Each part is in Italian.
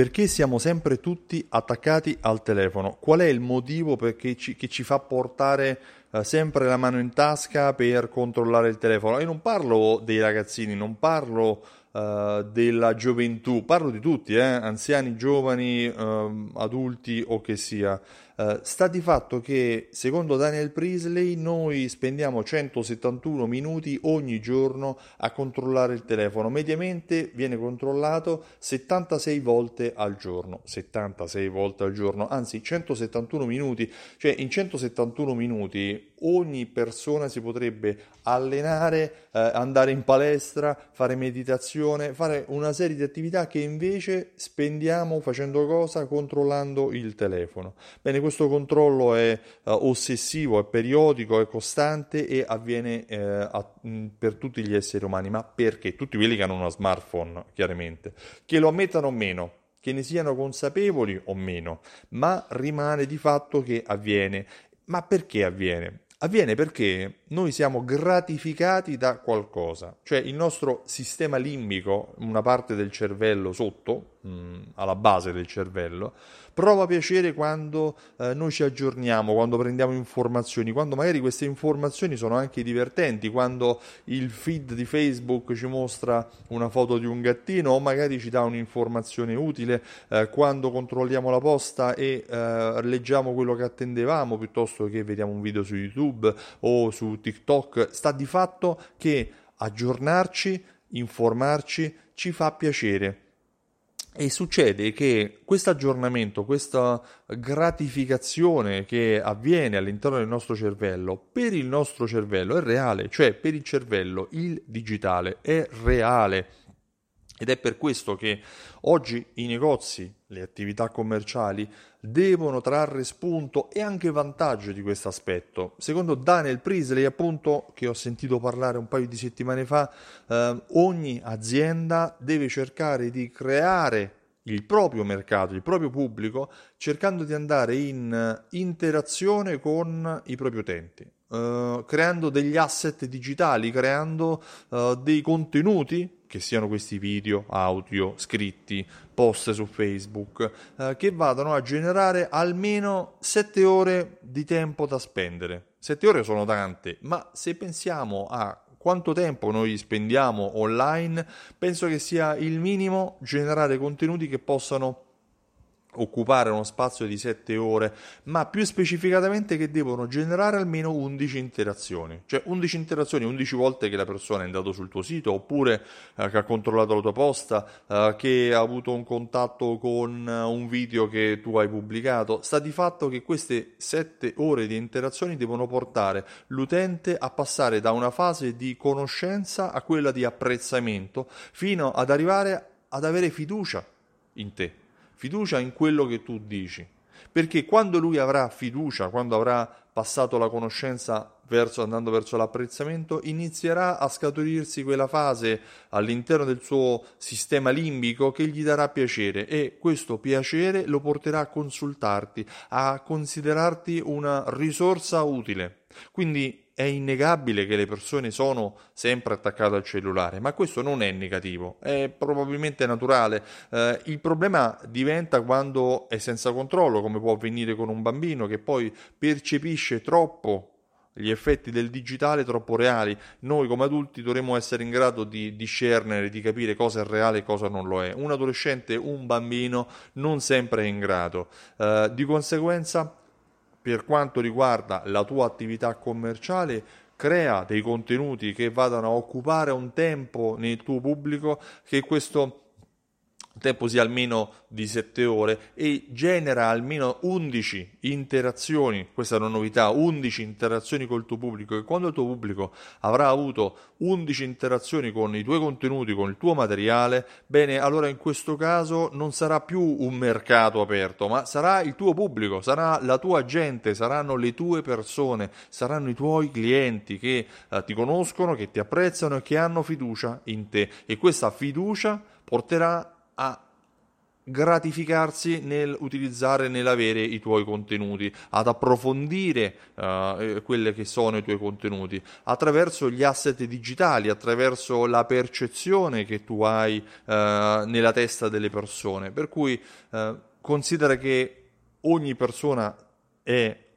Perché siamo sempre tutti attaccati al telefono? Qual è il motivo ci, che ci fa portare eh, sempre la mano in tasca per controllare il telefono? E non parlo dei ragazzini, non parlo eh, della gioventù, parlo di tutti, eh, anziani, giovani, ehm, adulti o che sia. Uh, sta di fatto che, secondo Daniel Priestley, noi spendiamo 171 minuti ogni giorno a controllare il telefono. Mediamente viene controllato 76 volte al giorno. 76 volte al giorno, anzi 171 minuti. Cioè, in 171 minuti ogni persona si potrebbe allenare, eh, andare in palestra, fare meditazione, fare una serie di attività che invece spendiamo facendo cosa? Controllando il telefono. Bene, questo controllo è uh, ossessivo, è periodico, è costante e avviene uh, a, mh, per tutti gli esseri umani. Ma perché? Tutti quelli che hanno uno smartphone, chiaramente. Che lo ammettano o meno, che ne siano consapevoli o meno, ma rimane di fatto che avviene. Ma perché avviene? Avviene perché noi siamo gratificati da qualcosa, cioè il nostro sistema limbico, una parte del cervello sotto, mh, mm, alla base del cervello, prova piacere quando eh, noi ci aggiorniamo, quando prendiamo informazioni, quando magari queste informazioni sono anche divertenti, quando il feed di Facebook ci mostra una foto di un gattino o magari ci dà un'informazione utile, eh, quando controlliamo la posta e eh, leggiamo quello che attendevamo piuttosto che vediamo un video su YouTube o su TikTok, sta di fatto che aggiornarci, informarci ci fa piacere e succede che questo aggiornamento, questa gratificazione che avviene all'interno del nostro cervello, per il nostro cervello è reale, cioè per il cervello il digitale è reale. Ed è per questo che oggi i negozi, le attività commerciali devono trarre spunto e anche vantaggio di questo aspetto. Secondo Daniel Priestley, appunto, che ho sentito parlare un paio di settimane fa, eh, ogni azienda deve cercare di creare il proprio mercato, il proprio pubblico, cercando di andare in interazione con i propri utenti. Uh, creando degli asset digitali, creando uh, dei contenuti che siano questi video, audio, scritti, post su Facebook, eh, che vadano a generare almeno 7 ore di tempo da spendere. 7 ore sono tante, ma se pensiamo a quanto tempo noi spendiamo online, penso che sia il minimo generare contenuti che possano occupare uno spazio di 7 ore, ma più specificatamente che devono generare almeno 11 interazioni, cioè 11 interazioni 11 volte che la persona è andata sul tuo sito oppure eh, che ha controllato la tua posta, eh, che ha avuto un contatto con uh, un video che tu hai pubblicato, sta di fatto che queste 7 ore di interazioni devono portare l'utente a passare da una fase di conoscenza a quella di apprezzamento fino ad arrivare ad avere fiducia in te fiducia in quello che tu dici. Perché quando lui avrà fiducia, quando avrà passato la conoscenza verso, andando verso l'apprezzamento, inizierà a scaturirsi quella fase all'interno del suo sistema limbico che gli darà piacere e questo piacere lo porterà a consultarti, a considerarti una risorsa utile. Quindi è innegabile che le persone sono sempre attaccate al cellulare, ma questo non è negativo, è probabilmente naturale. Eh, il problema diventa quando è senza controllo, come può avvenire con un bambino che poi percepisce troppo gli effetti del digitale troppo reali. Noi come adulti dovremmo essere in grado di discernere, di capire cosa è reale e cosa non lo è. Un adolescente, un bambino non sempre è in grado. Uh, di conseguenza, per quanto riguarda la tua attività commerciale, crea dei contenuti che vadano a occupare un tempo nel tuo pubblico che questo tempo sia almeno di 7 ore e genera almeno 11 interazioni, questa è una novità, 11 interazioni col tuo pubblico. E quando il tuo pubblico avrà avuto 11 interazioni con i tuoi contenuti, con il tuo materiale, bene, allora in questo caso non sarà più un mercato aperto, ma sarà il tuo pubblico, sarà la tua gente, saranno le tue persone, saranno i tuoi clienti che eh, ti conoscono, che ti apprezzano e che hanno fiducia in te. E questa fiducia porterà a gratificarsi nel utilizzare, nell'avere i tuoi contenuti, ad approfondire uh, quelli che sono i tuoi contenuti attraverso gli asset digitali, attraverso la percezione che tu hai uh, nella testa delle persone. Per cui uh, considera che ogni persona è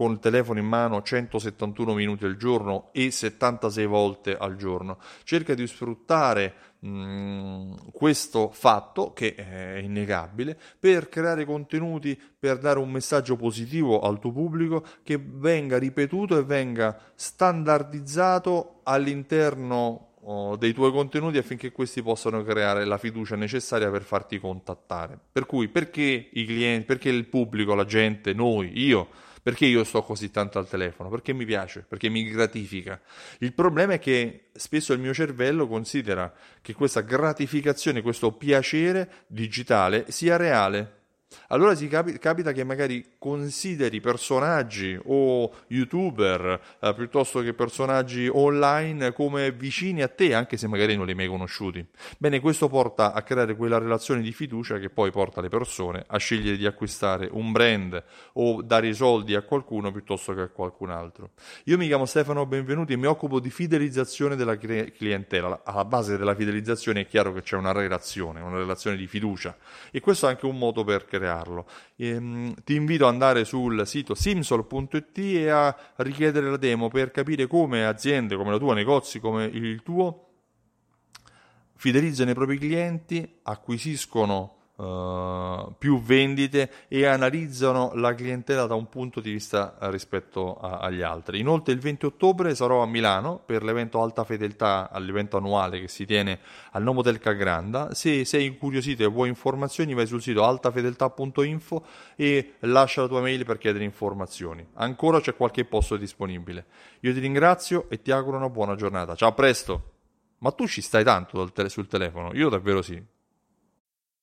con il telefono in mano 171 minuti al giorno e 76 volte al giorno. Cerca di sfruttare mm, questo fatto, che è innegabile, per creare contenuti, per dare un messaggio positivo al tuo pubblico che venga ripetuto e venga standardizzato all'interno oh, dei tuoi contenuti affinché questi possano creare la fiducia necessaria per farti contattare. Per cui perché i clienti, perché il pubblico, la gente, noi, io perché io sto così tanto al telefono? Perché mi piace, perché mi gratifica. Il problema è che spesso il mio cervello considera che questa gratificazione, questo piacere digitale sia reale allora capi- capita che magari consideri personaggi o youtuber eh, piuttosto che personaggi online come vicini a te, anche se magari non li hai mai conosciuti. Bene, questo porta a creare quella relazione di fiducia che poi porta le persone a scegliere di acquistare un brand o dare i soldi a qualcuno piuttosto che a qualcun altro. Io mi chiamo Stefano Benvenuti e mi occupo di fidelizzazione della clientela. Alla base della fidelizzazione è chiaro che c'è una relazione, una relazione di fiducia e questo è anche un modo per creare crearlo. Ehm, ti invito ad andare sul sito simsol.it e a richiedere la demo per capire come aziende come la tua, negozi come il tuo, fidelizzano i propri clienti, acquisiscono Uh, più vendite e analizzano la clientela da un punto di vista uh, rispetto a, agli altri. Inoltre il 20 ottobre sarò a Milano per l'evento Alta Fedeltà, all'evento annuale che si tiene al Nomo Cagranda. Se sei incuriosito e vuoi informazioni vai sul sito altafedeltà.info e lascia la tua mail per chiedere informazioni. Ancora c'è qualche posto disponibile. Io ti ringrazio e ti auguro una buona giornata. Ciao, a presto! Ma tu ci stai tanto sul telefono? Io davvero sì.